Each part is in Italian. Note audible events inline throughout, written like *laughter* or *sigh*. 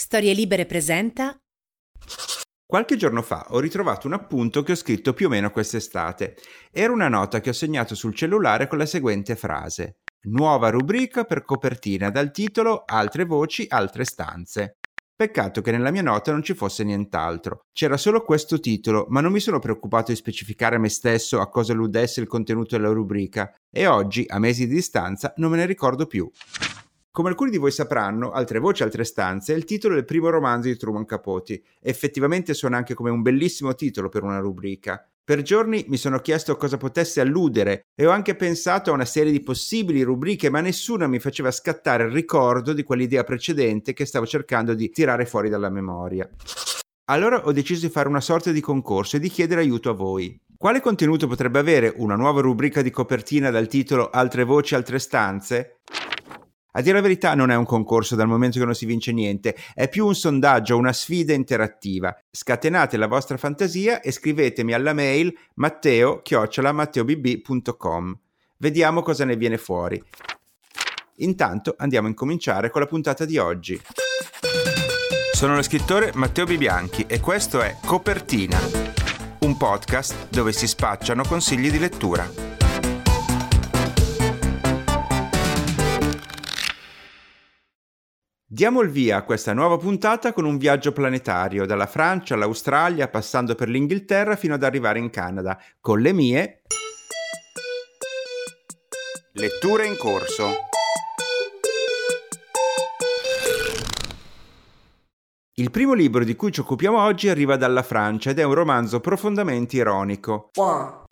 Storie Libere presenta. Qualche giorno fa ho ritrovato un appunto che ho scritto più o meno quest'estate. Era una nota che ho segnato sul cellulare con la seguente frase. Nuova rubrica per copertina dal titolo Altre voci, altre stanze. Peccato che nella mia nota non ci fosse nient'altro. C'era solo questo titolo, ma non mi sono preoccupato di specificare a me stesso a cosa alludesse il contenuto della rubrica, e oggi, a mesi di distanza, non me ne ricordo più. Come alcuni di voi sapranno, Altre voci, altre stanze è il titolo del primo romanzo di Truman Capote. Effettivamente suona anche come un bellissimo titolo per una rubrica. Per giorni mi sono chiesto cosa potesse alludere e ho anche pensato a una serie di possibili rubriche, ma nessuna mi faceva scattare il ricordo di quell'idea precedente che stavo cercando di tirare fuori dalla memoria. Allora ho deciso di fare una sorta di concorso e di chiedere aiuto a voi. Quale contenuto potrebbe avere una nuova rubrica di copertina dal titolo Altre voci, altre stanze? A dire la verità non è un concorso dal momento che non si vince niente, è più un sondaggio, una sfida interattiva. Scatenate la vostra fantasia e scrivetemi alla mail matteo-matteobb.com. Vediamo cosa ne viene fuori. Intanto andiamo a incominciare con la puntata di oggi. Sono lo scrittore Matteo Bibianchi e questo è Copertina, un podcast dove si spacciano consigli di lettura. Diamo il via a questa nuova puntata con un viaggio planetario, dalla Francia all'Australia, passando per l'Inghilterra fino ad arrivare in Canada, con le mie letture in corso. Il primo libro di cui ci occupiamo oggi arriva dalla Francia ed è un romanzo profondamente ironico.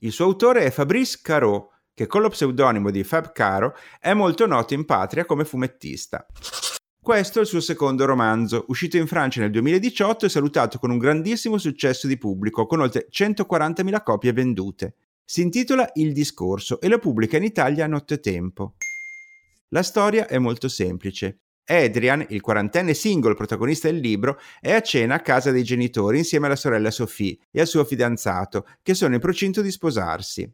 Il suo autore è Fabrice Caro, che con lo pseudonimo di Fab Caro è molto noto in patria come fumettista. Questo è il suo secondo romanzo, uscito in Francia nel 2018 e salutato con un grandissimo successo di pubblico, con oltre 140.000 copie vendute. Si intitola Il discorso e lo pubblica in Italia a nottetempo. La storia è molto semplice. Adrian, il quarantenne single protagonista del libro, è a cena a casa dei genitori insieme alla sorella Sophie e al suo fidanzato, che sono in procinto di sposarsi.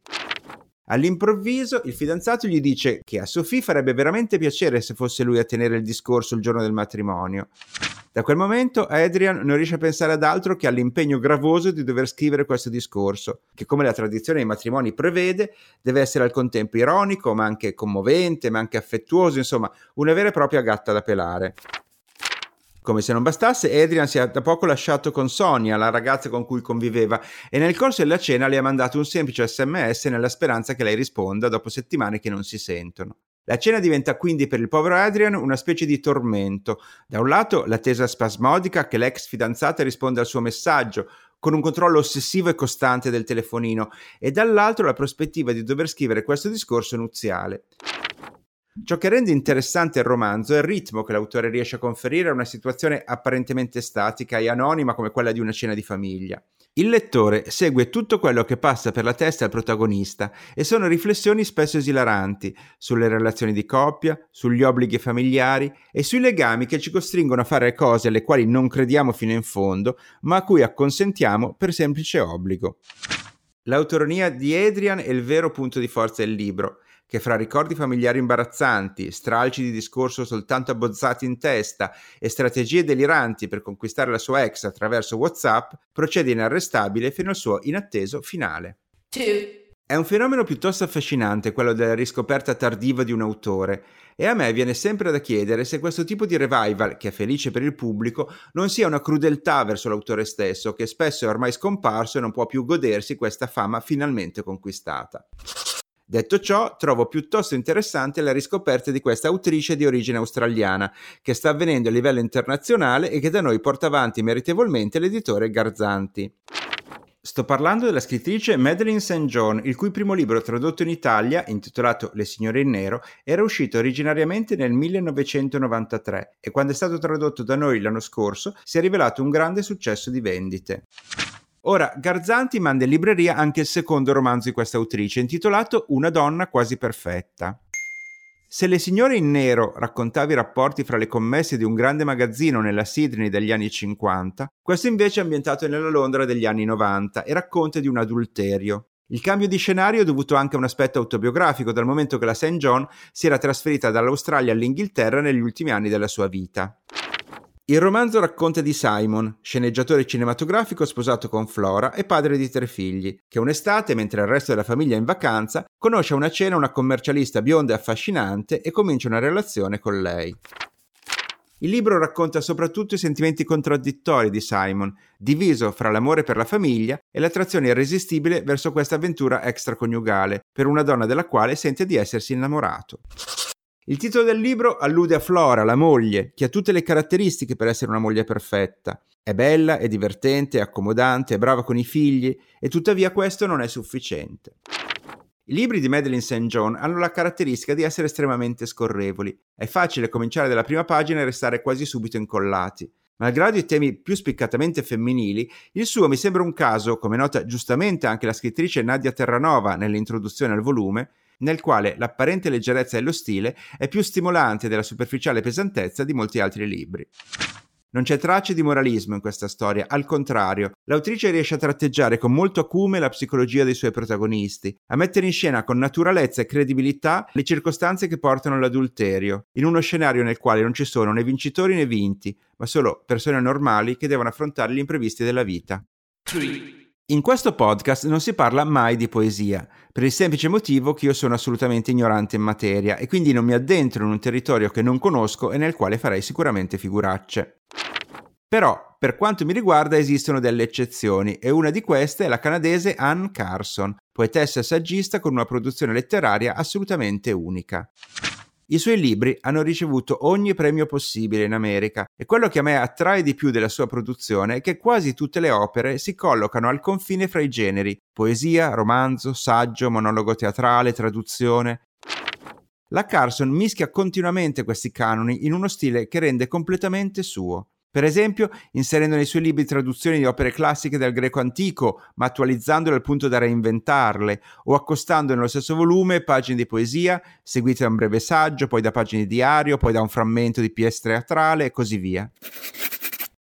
All'improvviso il fidanzato gli dice che a Sophie farebbe veramente piacere se fosse lui a tenere il discorso il giorno del matrimonio. Da quel momento Adrian non riesce a pensare ad altro che all'impegno gravoso di dover scrivere questo discorso, che come la tradizione dei matrimoni prevede, deve essere al contempo ironico, ma anche commovente, ma anche affettuoso, insomma, una vera e propria gatta da pelare. Come se non bastasse, Adrian si è da poco lasciato con Sonia, la ragazza con cui conviveva, e nel corso della cena le ha mandato un semplice sms nella speranza che lei risponda dopo settimane che non si sentono. La cena diventa quindi per il povero Adrian una specie di tormento. Da un lato l'attesa spasmodica che l'ex fidanzata risponda al suo messaggio, con un controllo ossessivo e costante del telefonino, e dall'altro la prospettiva di dover scrivere questo discorso nuziale. Ciò che rende interessante il romanzo è il ritmo che l'autore riesce a conferire a una situazione apparentemente statica e anonima come quella di una cena di famiglia. Il lettore segue tutto quello che passa per la testa al protagonista e sono riflessioni spesso esilaranti sulle relazioni di coppia, sugli obblighi familiari e sui legami che ci costringono a fare cose alle quali non crediamo fino in fondo, ma a cui acconsentiamo per semplice obbligo. L'autonomia di Adrian è il vero punto di forza del libro che fra ricordi familiari imbarazzanti, stralci di discorso soltanto abbozzati in testa e strategie deliranti per conquistare la sua ex attraverso WhatsApp, procede inarrestabile fino al suo inatteso finale. Two. È un fenomeno piuttosto affascinante quello della riscoperta tardiva di un autore e a me viene sempre da chiedere se questo tipo di revival, che è felice per il pubblico, non sia una crudeltà verso l'autore stesso, che spesso è ormai scomparso e non può più godersi questa fama finalmente conquistata. Detto ciò, trovo piuttosto interessante la riscoperta di questa autrice di origine australiana, che sta avvenendo a livello internazionale e che da noi porta avanti meritevolmente l'editore Garzanti. Sto parlando della scrittrice Madeline St. John, il cui primo libro tradotto in Italia, intitolato Le signore in nero, era uscito originariamente nel 1993 e quando è stato tradotto da noi l'anno scorso si è rivelato un grande successo di vendite. Ora, Garzanti manda in libreria anche il secondo romanzo di questa autrice, intitolato Una donna quasi perfetta. Se Le signore in nero raccontava i rapporti fra le commesse di un grande magazzino nella Sydney degli anni 50, questo invece è ambientato nella Londra degli anni 90 e racconta di un adulterio. Il cambio di scenario è dovuto anche a un aspetto autobiografico, dal momento che la St. John si era trasferita dall'Australia all'Inghilterra negli ultimi anni della sua vita. Il romanzo racconta di Simon, sceneggiatore cinematografico sposato con Flora e padre di tre figli, che un'estate, mentre il resto della famiglia è in vacanza, conosce a una cena una commercialista bionda e affascinante e comincia una relazione con lei. Il libro racconta soprattutto i sentimenti contraddittori di Simon, diviso fra l'amore per la famiglia e l'attrazione irresistibile verso questa avventura extraconiugale, per una donna della quale sente di essersi innamorato. Il titolo del libro allude a Flora, la moglie, che ha tutte le caratteristiche per essere una moglie perfetta. È bella, è divertente, è accomodante, è brava con i figli e tuttavia questo non è sufficiente. I libri di Madeline St. John hanno la caratteristica di essere estremamente scorrevoli. È facile cominciare dalla prima pagina e restare quasi subito incollati. Malgrado i temi più spiccatamente femminili, il suo mi sembra un caso, come nota giustamente anche la scrittrice Nadia Terranova nell'introduzione al volume, nel quale l'apparente leggerezza dello stile è più stimolante della superficiale pesantezza di molti altri libri. Non c'è traccia di moralismo in questa storia, al contrario, l'autrice riesce a tratteggiare con molto acume la psicologia dei suoi protagonisti, a mettere in scena con naturalezza e credibilità le circostanze che portano all'adulterio, in uno scenario nel quale non ci sono né vincitori né vinti, ma solo persone normali che devono affrontare gli imprevisti della vita. 3. In questo podcast non si parla mai di poesia, per il semplice motivo che io sono assolutamente ignorante in materia e quindi non mi addentro in un territorio che non conosco e nel quale farei sicuramente figuracce. Però, per quanto mi riguarda, esistono delle eccezioni e una di queste è la canadese Anne Carson, poetessa e saggista con una produzione letteraria assolutamente unica. I suoi libri hanno ricevuto ogni premio possibile in America e quello che a me attrae di più della sua produzione è che quasi tutte le opere si collocano al confine fra i generi poesia, romanzo, saggio, monologo teatrale, traduzione. La Carson mischia continuamente questi canoni in uno stile che rende completamente suo. Per esempio, inserendo nei suoi libri traduzioni di opere classiche del greco antico, ma attualizzandole al punto da reinventarle, o accostando nello stesso volume pagine di poesia, seguite da un breve saggio, poi da pagine di diario, poi da un frammento di pièce teatrale e così via.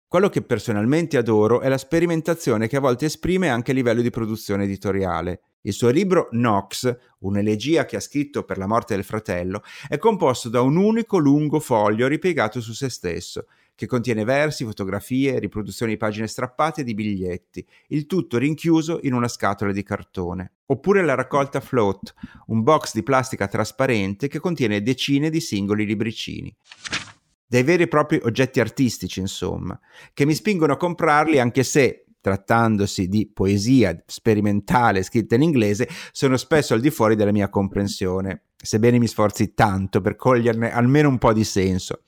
Quello che personalmente adoro è la sperimentazione che a volte esprime anche a livello di produzione editoriale. Il suo libro Nox, un'elegia che ha scritto per la morte del fratello, è composto da un unico lungo foglio ripiegato su se stesso, che contiene versi, fotografie, riproduzioni di pagine strappate e di biglietti, il tutto rinchiuso in una scatola di cartone. Oppure la raccolta Float, un box di plastica trasparente che contiene decine di singoli libricini. Dei veri e propri oggetti artistici, insomma, che mi spingono a comprarli anche se, trattandosi di poesia sperimentale scritta in inglese, sono spesso al di fuori della mia comprensione, sebbene mi sforzi tanto per coglierne almeno un po' di senso.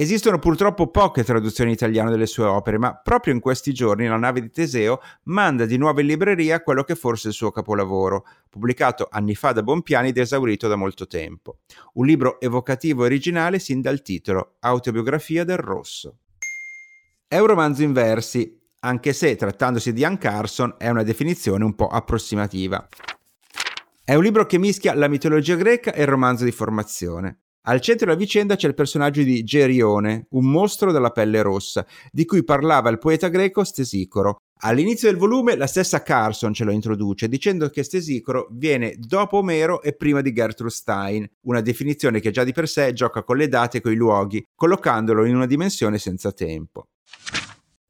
Esistono purtroppo poche traduzioni in italiano delle sue opere, ma proprio in questi giorni la nave di Teseo manda di nuovo in libreria quello che forse è il suo capolavoro, pubblicato anni fa da Bompiani ed esaurito da molto tempo. Un libro evocativo e originale sin dal titolo, Autobiografia del Rosso. È un romanzo in versi, anche se trattandosi di Ann Carson è una definizione un po' approssimativa. È un libro che mischia la mitologia greca e il romanzo di formazione. Al centro della vicenda c'è il personaggio di Gerione, un mostro dalla pelle rossa, di cui parlava il poeta greco Stesicoro. All'inizio del volume la stessa Carson ce lo introduce, dicendo che Stesicoro viene dopo Omero e prima di Gertrude Stein, una definizione che già di per sé gioca con le date e coi luoghi, collocandolo in una dimensione senza tempo.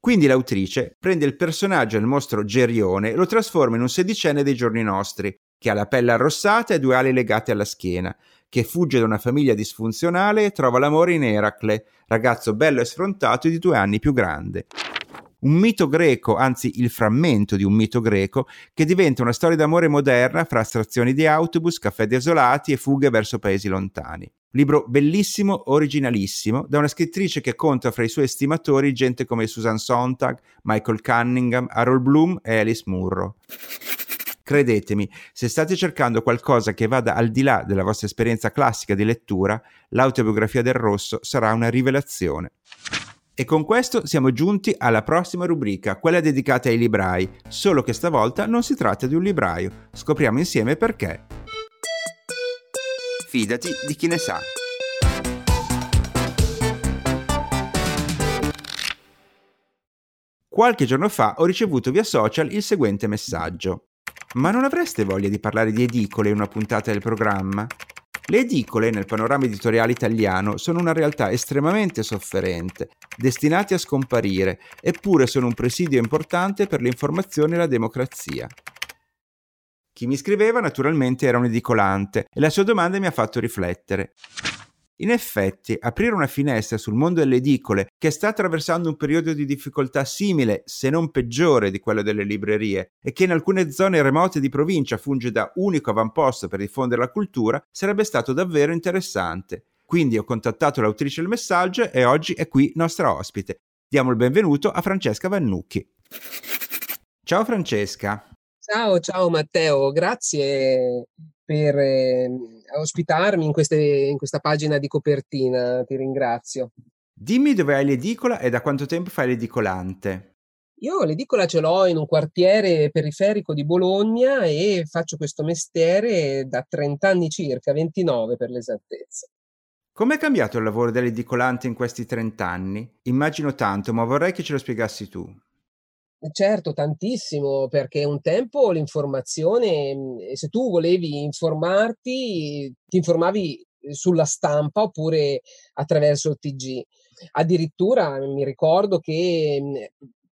Quindi l'autrice prende il personaggio del mostro Gerione e lo trasforma in un sedicenne dei giorni nostri, che ha la pelle arrossata e due ali legate alla schiena, che fugge da una famiglia disfunzionale e trova l'amore in Eracle, ragazzo bello e sfrontato di due anni più grande. Un mito greco, anzi il frammento di un mito greco, che diventa una storia d'amore moderna fra astrazioni di autobus, caffè desolati e fughe verso paesi lontani. Libro bellissimo, originalissimo, da una scrittrice che conta fra i suoi estimatori gente come Susan Sontag, Michael Cunningham, Harold Bloom e Alice Murrow. Credetemi, se state cercando qualcosa che vada al di là della vostra esperienza classica di lettura, l'autobiografia del rosso sarà una rivelazione. E con questo siamo giunti alla prossima rubrica, quella dedicata ai librai, solo che stavolta non si tratta di un libraio. Scopriamo insieme perché. Fidati di chi ne sa. Qualche giorno fa ho ricevuto via social il seguente messaggio. Ma non avreste voglia di parlare di edicole in una puntata del programma? Le edicole nel panorama editoriale italiano sono una realtà estremamente sofferente, destinate a scomparire, eppure sono un presidio importante per l'informazione e la democrazia. Chi mi scriveva naturalmente era un edicolante e la sua domanda mi ha fatto riflettere. In effetti, aprire una finestra sul mondo delle edicole, che sta attraversando un periodo di difficoltà simile, se non peggiore, di quello delle librerie, e che in alcune zone remote di provincia funge da unico avamposto per diffondere la cultura, sarebbe stato davvero interessante. Quindi ho contattato l'autrice del messaggio e oggi è qui nostra ospite. Diamo il benvenuto a Francesca Vannucchi. Ciao Francesca. Ciao, ciao Matteo, grazie per eh, ospitarmi in, queste, in questa pagina di copertina, ti ringrazio. Dimmi dove hai l'edicola e da quanto tempo fai l'edicolante. Io l'edicola ce l'ho in un quartiere periferico di Bologna e faccio questo mestiere da 30 anni circa, 29 per l'esattezza. Com'è cambiato il lavoro dell'edicolante in questi 30 anni? Immagino tanto, ma vorrei che ce lo spiegassi tu. Certo, tantissimo, perché un tempo l'informazione, mhmm, se tu volevi informarti, ti informavi sulla stampa oppure attraverso il TG. Addirittura mi ricordo che mhmm,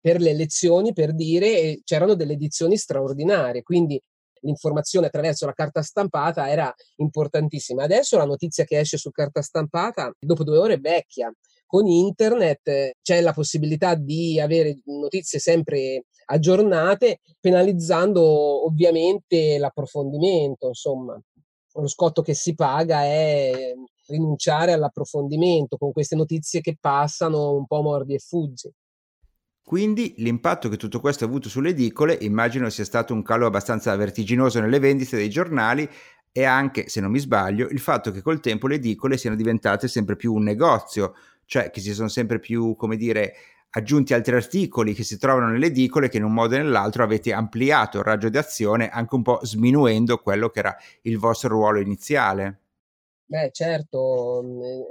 per le elezioni, per dire, c'erano delle edizioni straordinarie, quindi l'informazione attraverso la carta stampata era importantissima. Adesso la notizia che esce su carta stampata dopo due ore è vecchia con internet c'è la possibilità di avere notizie sempre aggiornate, penalizzando ovviamente l'approfondimento, insomma. Lo scotto che si paga è rinunciare all'approfondimento con queste notizie che passano un po' mordi e fuggi. Quindi l'impatto che tutto questo ha avuto sulle edicole immagino sia stato un calo abbastanza vertiginoso nelle vendite dei giornali e anche, se non mi sbaglio, il fatto che col tempo le edicole siano diventate sempre più un negozio, cioè che si sono sempre più, come dire, aggiunti altri articoli che si trovano nelle edicole che in un modo o nell'altro avete ampliato il raggio di azione anche un po' sminuendo quello che era il vostro ruolo iniziale. Beh, certo,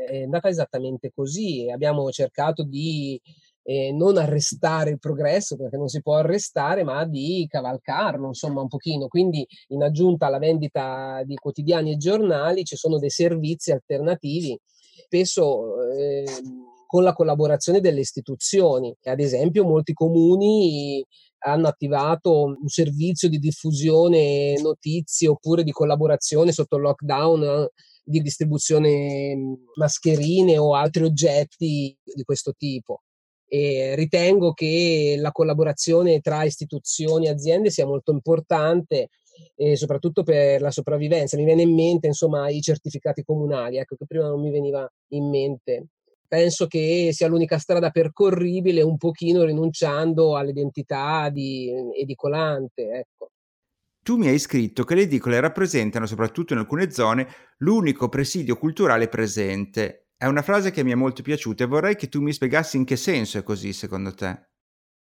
è andata esattamente così. Abbiamo cercato di eh, non arrestare il progresso, perché non si può arrestare, ma di cavalcarlo, insomma, un pochino. Quindi, in aggiunta alla vendita di quotidiani e giornali, ci sono dei servizi alternativi spesso eh, con la collaborazione delle istituzioni. Ad esempio, molti comuni hanno attivato un servizio di diffusione notizie oppure di collaborazione sotto lockdown di distribuzione mascherine o altri oggetti di questo tipo. E ritengo che la collaborazione tra istituzioni e aziende sia molto importante e soprattutto per la sopravvivenza. Mi viene in mente, insomma, i certificati comunali, ecco, che prima non mi veniva in mente. Penso che sia l'unica strada percorribile, un pochino rinunciando all'identità di edicolante, ecco. Tu mi hai scritto che le edicole rappresentano, soprattutto in alcune zone, l'unico presidio culturale presente. È una frase che mi è molto piaciuta e vorrei che tu mi spiegassi in che senso è così, secondo te.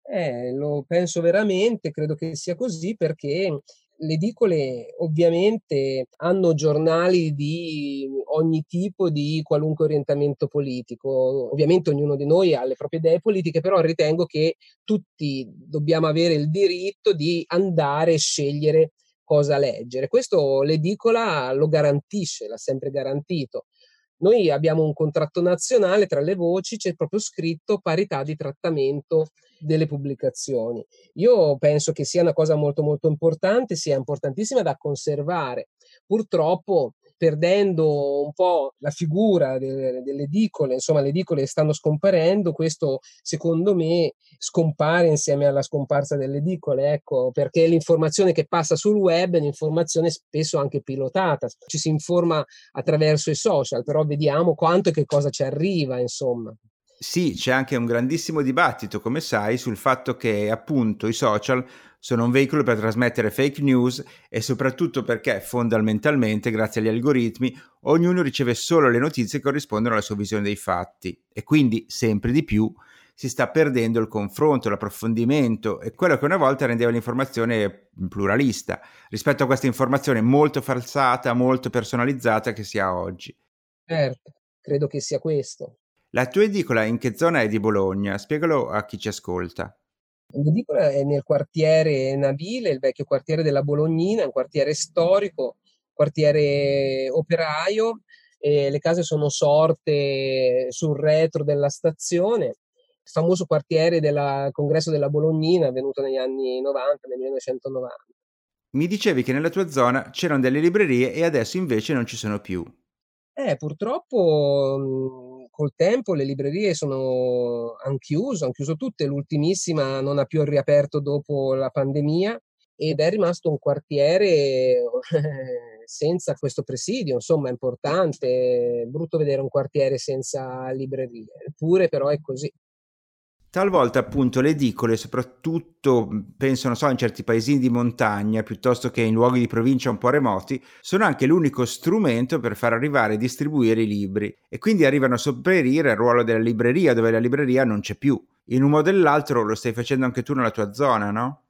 Eh, lo penso veramente, credo che sia così perché le edicole ovviamente hanno giornali di ogni tipo, di qualunque orientamento politico. Ovviamente ognuno di noi ha le proprie idee politiche, però ritengo che tutti dobbiamo avere il diritto di andare e scegliere cosa leggere. Questo l'edicola lo garantisce, l'ha sempre garantito. Noi abbiamo un contratto nazionale, tra le voci c'è proprio scritto parità di trattamento delle pubblicazioni. Io penso che sia una cosa molto molto importante, sia importantissima da conservare. Purtroppo perdendo un po' la figura delle, delle edicole, insomma le edicole stanno scomparendo, questo secondo me scompare insieme alla scomparsa delle edicole, ecco, perché l'informazione che passa sul web è un'informazione spesso anche pilotata, ci si informa attraverso i social, però vediamo quanto e che cosa ci arriva, insomma. Sì, c'è anche un grandissimo dibattito, come sai, sul fatto che appunto i social sono un veicolo per trasmettere fake news e soprattutto perché fondamentalmente, grazie agli algoritmi, ognuno riceve solo le notizie che corrispondono alla sua visione dei fatti e quindi sempre di più si sta perdendo il confronto, l'approfondimento e quello che una volta rendeva l'informazione pluralista rispetto a questa informazione molto falsata, molto personalizzata che si ha oggi. Certo, credo che sia questo. La tua edicola in che zona è di Bologna? Spiegalo a chi ci ascolta. L'edicola è nel quartiere Navile, il vecchio quartiere della Bolognina, un quartiere storico quartiere operaio le case sono sorte sul retro della stazione, il famoso quartiere del congresso della Bolognina avvenuto negli anni 90, nel 1990. Mi dicevi che nella tua zona c'erano delle librerie e adesso invece non ci sono più. Eh, purtroppo col tempo le librerie sono han chiuso, han chiuso tutte, l'ultimissima non ha più riaperto dopo la pandemia ed è rimasto un quartiere senza questo presidio, insomma è importante, è brutto vedere un quartiere senza librerie, eppure però è così. Talvolta appunto le edicole, soprattutto penso, so, in certi paesini di montagna, piuttosto che in luoghi di provincia un po' remoti, sono anche l'unico strumento per far arrivare e distribuire i libri e quindi arrivano a sopperire al ruolo della libreria, dove la libreria non c'è più. In un modo o nell'altro lo stai facendo anche tu nella tua zona, no?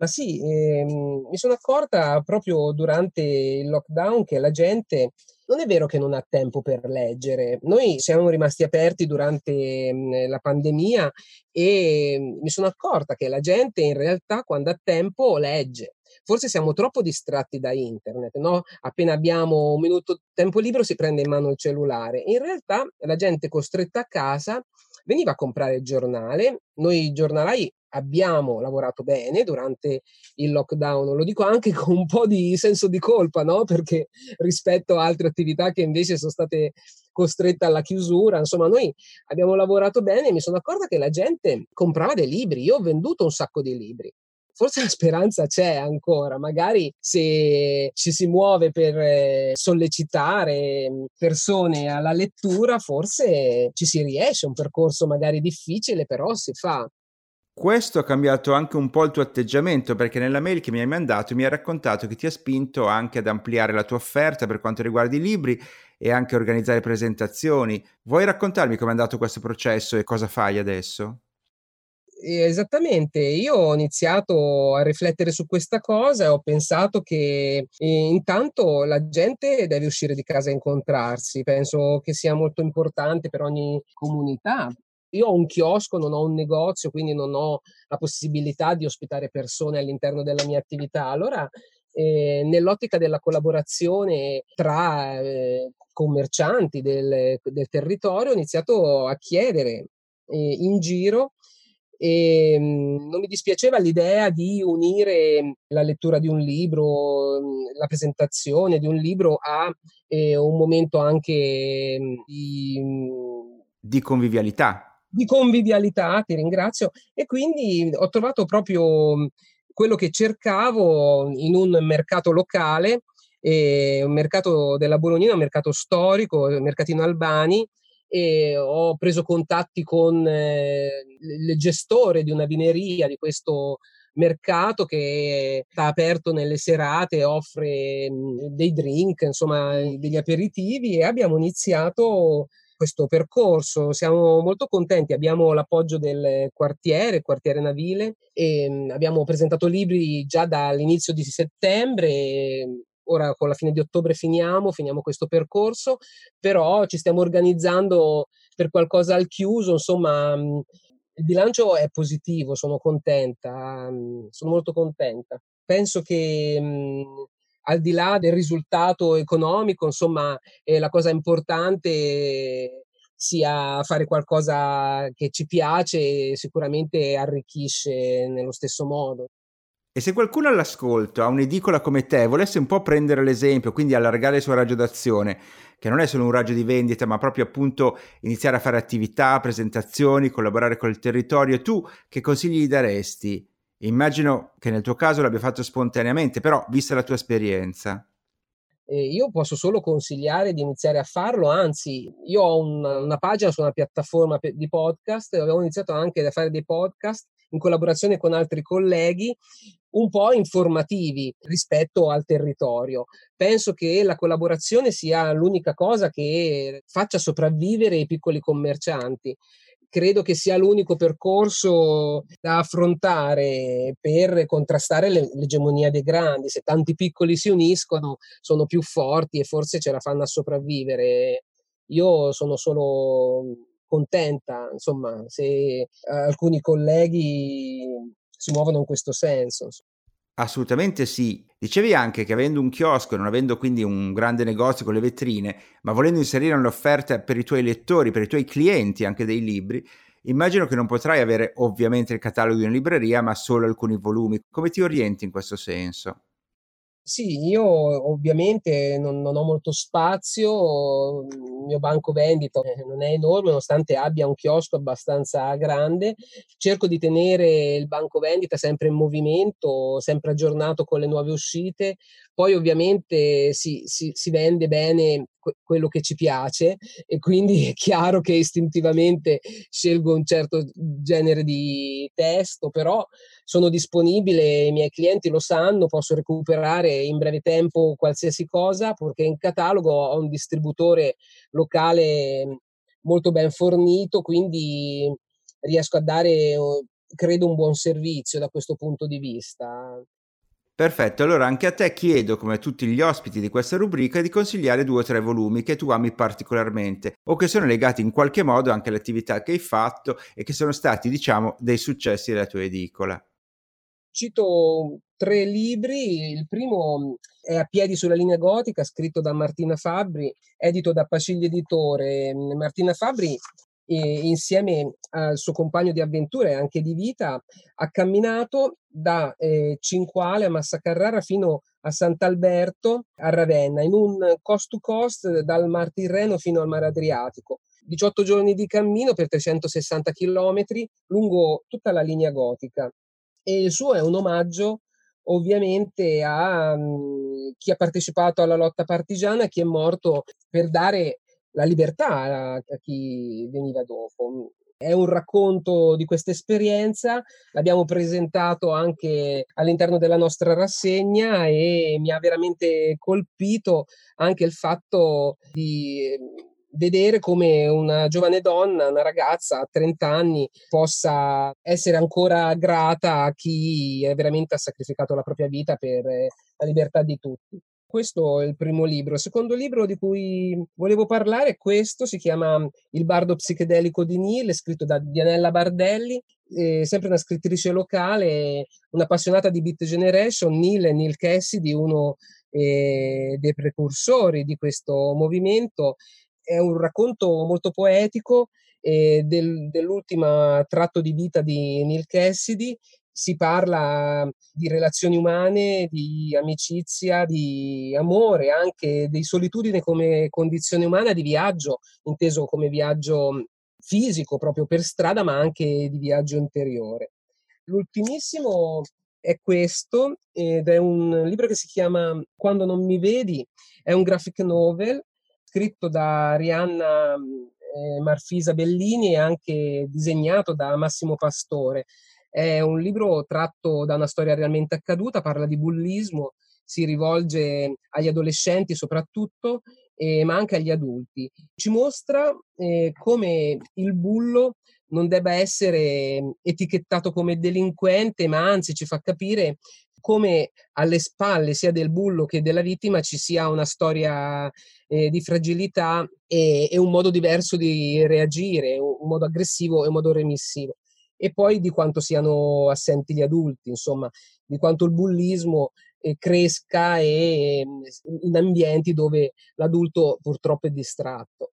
Ma sì, ehm, mi sono accorta proprio durante il lockdown che la gente non è vero che non ha tempo per leggere. Noi siamo rimasti aperti durante mh, la pandemia e mi sono accorta che la gente in realtà quando ha tempo legge. Forse siamo troppo distratti da internet, no? Appena abbiamo un minuto di tempo libero si prende in mano il cellulare. In realtà la gente costretta a casa veniva a comprare il giornale. Noi giornalai abbiamo lavorato bene durante il lockdown, lo dico anche *laughs* con un po' di senso di colpa, no? Perché rispetto a altre attività che invece sono state costrette alla chiusura, insomma, noi abbiamo lavorato bene e mi sono accorta che la gente comprava dei libri, io ho venduto un sacco di libri. Forse la speranza c'è ancora, magari se ci si muove per eh, sollecitare persone alla lettura, forse ci si riesce, un percorso magari difficile, però si fa. Questo ha cambiato anche un po' il tuo atteggiamento perché nella mail che mi hai mandato mi hai raccontato che ti ha spinto anche ad ampliare la tua offerta per quanto riguarda i libri e anche organizzare presentazioni. Vuoi raccontarmi come è andato questo processo e cosa fai adesso? Esattamente, io ho iniziato a riflettere su questa cosa e ho pensato che eh, intanto la gente deve uscire di casa a incontrarsi, penso che sia molto importante per ogni comunità io ho un chiosco, non ho un negozio, quindi non ho la possibilità di ospitare persone all'interno della mia attività. Allora, eh, nell'ottica della collaborazione tra eh, commercianti del, del, territorio, ho iniziato a chiedere eh, in giro e mh, mm, non mi dispiaceva l'idea di unire la lettura di un libro, mm, la presentazione di un libro a eh, un momento anche mm, di, di convivialità di convivialità, ti ringrazio, e quindi ho trovato proprio quello che cercavo in un mercato locale, eh, un mercato della Bolognina, un mercato storico, il mercatino Albani, e ho preso contatti con eh, il gestore di una vineria di questo mercato che sta aperto nelle serate, offre dei drink, insomma degli aperitivi e abbiamo iniziato questo percorso. Siamo molto contenti, abbiamo l'appoggio del quartiere, quartiere navile, e mm, abbiamo presentato libri già dall'inizio di settembre. Ora con la fine di ottobre finiamo, finiamo questo percorso, però ci stiamo organizzando per qualcosa al chiuso, insomma mm, il bilancio è positivo, sono contenta, mm, sono molto contenta. Penso che al di là del risultato economico, insomma, eh, la cosa importante sia fare qualcosa che ci piace e sicuramente arricchisce nello stesso modo. E se qualcuno all'ascolto ha un'edicola come te volesse un po' prendere l'esempio, quindi allargare il suo raggio d'azione, che non è solo un raggio di vendita, ma proprio appunto iniziare a fare attività, presentazioni, collaborare con il territorio, tu che consigli gli daresti? Immagino che nel tuo caso l'abbia fatto spontaneamente, però vista la tua esperienza. Eh, io posso solo consigliare di iniziare a farlo, anzi io ho un, una pagina su una piattaforma di podcast, avevo iniziato anche a fare dei podcast in collaborazione con altri colleghi un po' informativi rispetto al territorio. Penso che la collaborazione sia l'unica cosa che faccia sopravvivere i piccoli commercianti credo che sia l'unico percorso da affrontare per contrastare l'egemonia dei grandi. Se tanti piccoli si uniscono, sono più forti e forse ce la fanno a sopravvivere. Io sono solo contenta, insomma, se alcuni colleghi si muovono in questo senso. Assolutamente sì. Dicevi anche che avendo un chiosco, non avendo quindi un grande negozio con le vetrine, ma volendo inserire un'offerta per i tuoi lettori, per i tuoi clienti anche dei libri, immagino che non potrai avere ovviamente il catalogo di una libreria, ma solo alcuni volumi. Come ti orienti in questo senso? Sì, io ovviamente non, non ho molto spazio, il mio banco vendita eh, non è enorme, nonostante abbia un chiosco abbastanza grande. Cerco di tenere il banco vendita sempre in movimento, sempre aggiornato con le nuove uscite. Poi ovviamente si, si, si vende bene quello che ci piace e quindi è chiaro che istintivamente scelgo un certo genere di testo, però sono disponibile, i miei clienti lo sanno, posso recuperare in breve tempo qualsiasi cosa perché in catalogo ho un distributore locale molto ben fornito, quindi riesco a dare credo un buon servizio da questo punto di vista. Perfetto, allora anche a te chiedo, come a tutti gli ospiti di questa rubrica, di consigliare due o tre volumi che tu ami particolarmente o che sono legati in qualche modo anche all'attività che hai fatto e che sono stati, diciamo, dei successi della tua edicola. Cito tre libri, il primo è A piedi sulla linea gotica, scritto da Martina Fabbri, edito da Pascigli Editore. Martina Fabbri e insieme al suo compagno di avventure e anche di vita ha camminato da eh, Cinquale a Massa Carrara fino a Sant'Alberto a Ravenna in un cost to coast dal Mar Tirreno fino al Mare Adriatico. 18 giorni di cammino per 360 km lungo tutta la linea gotica e il suo è un omaggio ovviamente a um, chi ha partecipato alla lotta partigiana, chi è morto per dare la libertà a, chi veniva dopo. È un racconto di questa esperienza, l'abbiamo presentato anche all'interno della nostra rassegna e mi ha veramente colpito anche il fatto di vedere come una giovane donna, una ragazza a 30 anni, possa essere ancora grata a chi veramente ha sacrificato la propria vita per la libertà di tutti. Questo è il primo libro. Il secondo libro di cui volevo parlare è questo, si chiama Il bardo psichedelico di Neil, scritto da Dianella Bardelli, sempre una scrittrice locale, un'appassionata di Beat Generation, Neil e Neil Cassidy, uno eh, dei precursori di questo movimento. È un racconto molto poetico eh, del, dell'ultima tratto di vita di Neil Cassidy si parla di relazioni umane, di amicizia, di amore, anche di solitudine come condizione umana, di viaggio, inteso come viaggio fisico proprio per strada, ma anche di viaggio interiore. L'ultimissimo è questo ed è un libro che si chiama Quando non mi vedi, è un graphic novel scritto da Rihanna eh, Marfisa Bellini e anche disegnato da Massimo Pastore. È un libro tratto da una storia realmente accaduta, parla di bullismo, si rivolge agli adolescenti soprattutto, eh, ma anche agli adulti. Ci mostra eh, come il bullo non debba essere etichettato come delinquente, ma anzi ci fa capire come alle spalle sia del bullo che della vittima ci sia una storia eh, di fragilità e, e, un modo diverso di reagire, un modo aggressivo e un modo remissivo e poi di quanto siano assenti gli adulti, insomma, di quanto il bullismo eh, cresca e, mm, in ambienti dove l'adulto purtroppo è distratto.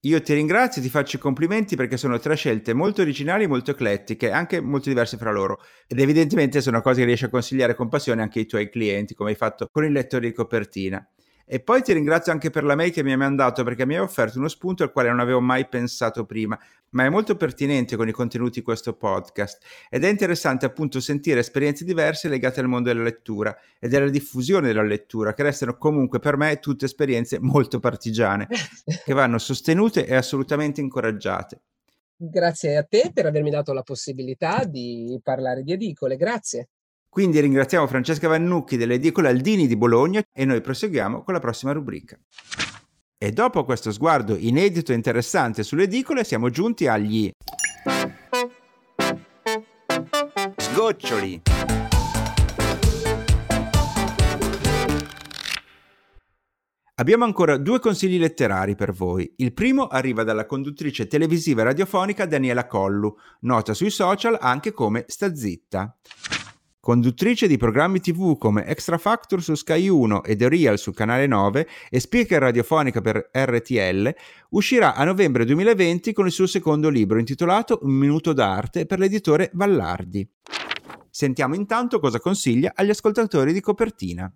Io ti ringrazio, ti faccio i complimenti perché sono tre scelte molto originali, molto eclettiche, anche molto diverse fra loro. Ed evidentemente sono cose che riesci a consigliare con passione anche ai tuoi clienti, come hai fatto con il lettore di copertina. E poi ti ringrazio anche per la mail che mi hai mandato perché mi hai offerto uno spunto al quale non avevo mai pensato prima, ma è molto pertinente con i contenuti di questo podcast ed è interessante appunto sentire esperienze diverse legate al mondo della lettura e della diffusione della lettura, che restano comunque per me tutte esperienze molto partigiane, *laughs* che vanno sostenute e assolutamente incoraggiate. Grazie a te per avermi dato la possibilità di parlare di edicole, grazie. Quindi ringraziamo Francesca Vannucchi dell'edicola Aldini di Bologna e noi proseguiamo con la prossima rubrica. E dopo questo sguardo inedito e interessante sulle edicole siamo giunti agli sgoccioli. Abbiamo ancora due consigli letterari per voi. Il primo arriva dalla conduttrice televisiva e radiofonica Daniela Collu, nota sui social anche come Sta Zitta. Conduttrice di programmi tv come Extra Factor su Sky 1 e The Real su Canale 9 e speaker radiofonica per RTL, uscirà a novembre 2020 con il suo secondo libro intitolato Un minuto d'arte per l'editore Vallardi. Sentiamo intanto cosa consiglia agli ascoltatori di copertina.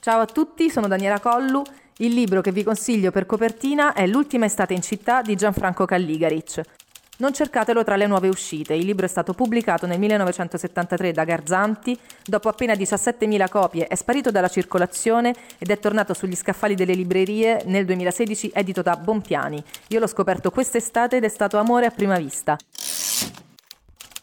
Ciao a tutti, sono Daniela Collu. Il libro che vi consiglio per copertina è L'ultima estate in città di Gianfranco Calligaric. Non cercatelo tra le nuove uscite, il libro è stato pubblicato nel 1973 da Garzanti, dopo appena 17.000 copie è sparito dalla circolazione ed è tornato sugli scaffali delle librerie nel 2016 edito da Bompiani. Io l'ho scoperto quest'estate ed è stato amore a prima vista.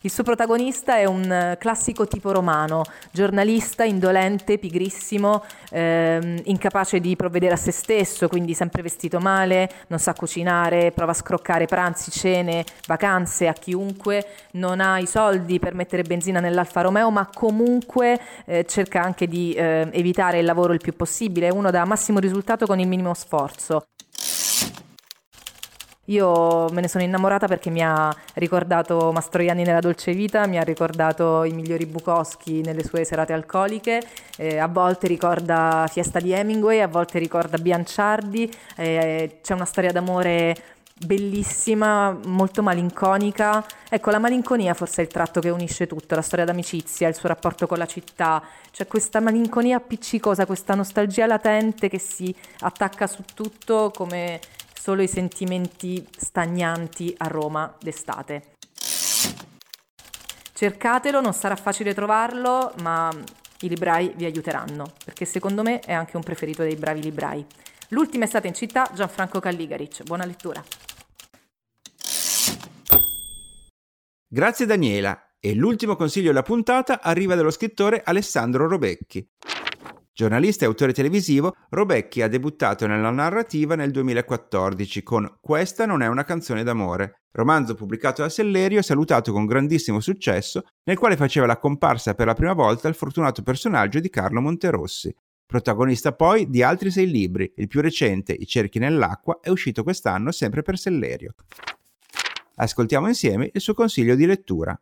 Il suo protagonista è un eh, classico tipo romano, giornalista, indolente, pigrissimo, ehm, incapace di provvedere a se stesso, quindi sempre vestito male, non sa cucinare, prova a scroccare pranzi, cene, vacanze a chiunque, non ha i soldi per mettere benzina nell'Alfa Romeo, ma comunque eh, cerca anche di eh, evitare il lavoro il più possibile, uno da massimo risultato con il minimo sforzo. Io me ne sono innamorata perché mi ha ricordato Mastroianni nella dolce vita, mi ha ricordato i migliori Bukowski nelle sue serate alcoliche, eh, a volte ricorda Fiesta di Hemingway, a volte ricorda Bianciardi, eh, c'è una storia d'amore bellissima, molto malinconica. Ecco, la malinconia forse è il tratto che unisce tutto, la storia d'amicizia, il suo rapporto con la città, c'è questa malinconia appiccicosa, questa nostalgia latente che si attacca su tutto come solo i sentimenti stagnanti a Roma d'estate. Cercatelo, non sarà facile trovarlo, ma i librai vi aiuteranno, perché secondo me è anche un preferito dei bravi librai. L'ultima estate in città, Gianfranco Calligaric. Buona lettura. Grazie Daniela. E l'ultimo consiglio della puntata arriva dallo scrittore Alessandro Robecchi. Giornalista e autore televisivo, Robecchi ha debuttato nella narrativa nel 2014 con Questa non è una canzone d'amore, romanzo pubblicato da Sellerio e salutato con grandissimo successo, nel quale faceva la comparsa per la prima volta il fortunato personaggio di Carlo Monterossi. Protagonista poi di altri sei libri, il più recente, I cerchi nell'acqua, è uscito quest'anno sempre per Sellerio. Ascoltiamo insieme il suo consiglio di lettura.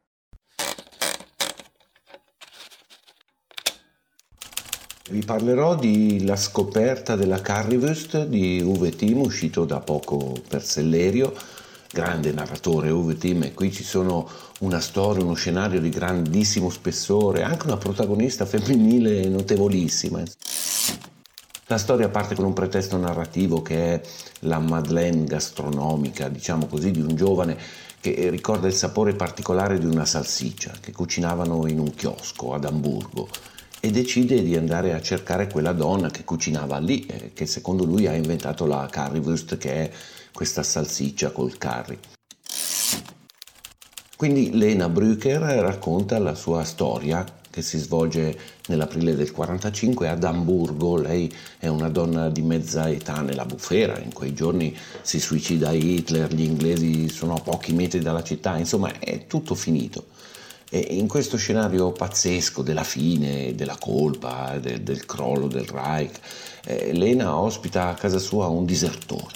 Vi parlerò di La scoperta della Currywurst di Uwe Tim, uscito da poco per Sellerio, grande narratore Uwe Tim, e qui ci sono una storia, uno scenario di grandissimo spessore, anche una protagonista femminile notevolissima. La storia parte con un pretesto narrativo che è la Madeleine gastronomica, diciamo così, di un giovane che ricorda il sapore particolare di una salsiccia che cucinavano in un chiosco ad Amburgo e decide di andare a cercare quella donna che cucinava lì, eh, che secondo lui ha inventato la currywurst, che è questa salsiccia col curry. Quindi Lena Brücker racconta la sua storia che si svolge nell'aprile del 45 ad Amburgo. Lei è una donna di mezza età nella bufera, in quei giorni si suicida Hitler, gli inglesi sono a pochi metri dalla città, insomma è tutto finito. E in questo scenario pazzesco della fine, della colpa, del, del crollo del Reich, eh, Lena ospita a casa sua un disertore,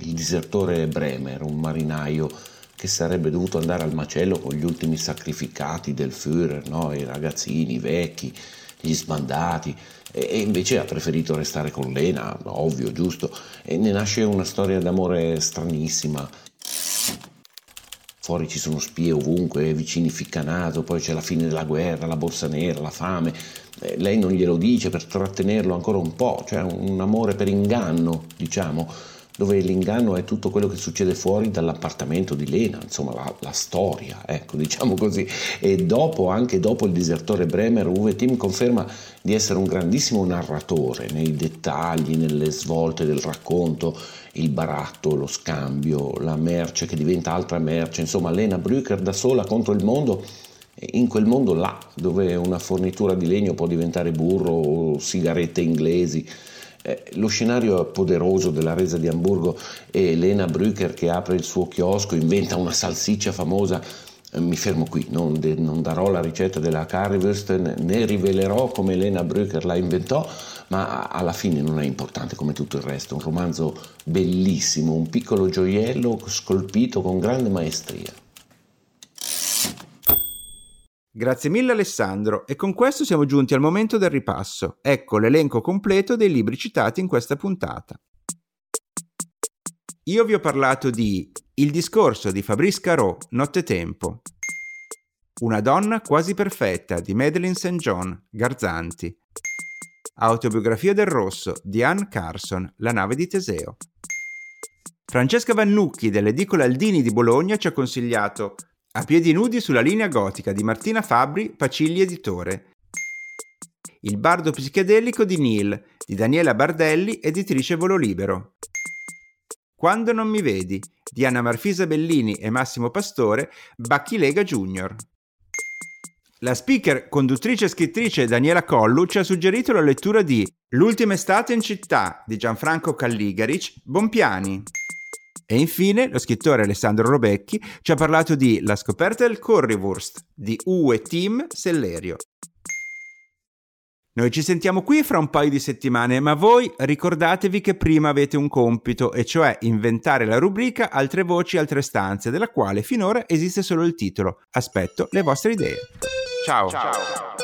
il disertore Bremer, un marinaio che sarebbe dovuto andare al macello con gli ultimi sacrificati del Führer, no? i ragazzini, i vecchi, gli sbandati, e invece ha preferito restare con Lena, ovvio, giusto, e ne nasce una storia d'amore stranissima Fuori ci sono spie ovunque, vicini ficcanato, poi c'è la fine della guerra, la borsa nera, la fame. Eh, lei non glielo dice per trattenerlo ancora un po', cioè un amore per inganno, diciamo, dove l'inganno è tutto quello che succede fuori dall'appartamento di Lena, insomma la, la storia, ecco, *laughs* diciamo così. E dopo, anche dopo il disertore Bremer, Uwe Tim conferma di essere un grandissimo narratore nei dettagli, nelle svolte del racconto il baratto, lo scambio, la merce che diventa altra merce, insomma Lena Brücker da sola contro il mondo, in quel mondo là dove una fornitura di legno può diventare burro o sigarette inglesi. Eh, lo scenario poderoso della resa di Hamburgo e Lena Brücker che apre il suo chiosco, inventa una salsiccia famosa eh, mi fermo qui, non, de, non, darò la ricetta della currywurst né rivelerò come Lena Brücker la inventò, ma alla fine non è importante come tutto il resto, un romanzo bellissimo, un piccolo gioiello scolpito con grande maestria. Grazie mille Alessandro e con questo siamo giunti al momento del ripasso. Ecco l'elenco completo dei libri citati in questa puntata. Io vi ho parlato di Il discorso di Fabrice Caro, Nottetempo, Una donna quasi perfetta di Madeleine St. John, Garzanti, Autobiografia del Rosso di Anne Carson, La nave di Teseo. Francesca Vannucchi dell'edicola Aldini di Bologna ci ha consigliato a piedi nudi sulla linea gotica di Martina Fabbri, Pacilli Editore. Il bardo psichedelico di Neil, di Daniela Bardelli, editrice Volo Libero. Quando non mi vedi, di Anna Marfisa Bellini e Massimo Pastore, Bacchilega Junior. La speaker, conduttrice e scrittrice Daniela Collu ci ha suggerito la lettura di L'ultima estate in città di Gianfranco Calligaric, Bompiani. E infine lo scrittore Alessandro Robecchi ci ha parlato di La scoperta del currywurst di Uwe Tim Sellerio. Noi ci sentiamo qui fra un paio di settimane, ma voi ricordatevi che prima avete un compito, e cioè inventare la rubrica Altre voci, altre stanze, della quale finora esiste solo il titolo. Aspetto le vostre idee. Ciao. Ciao.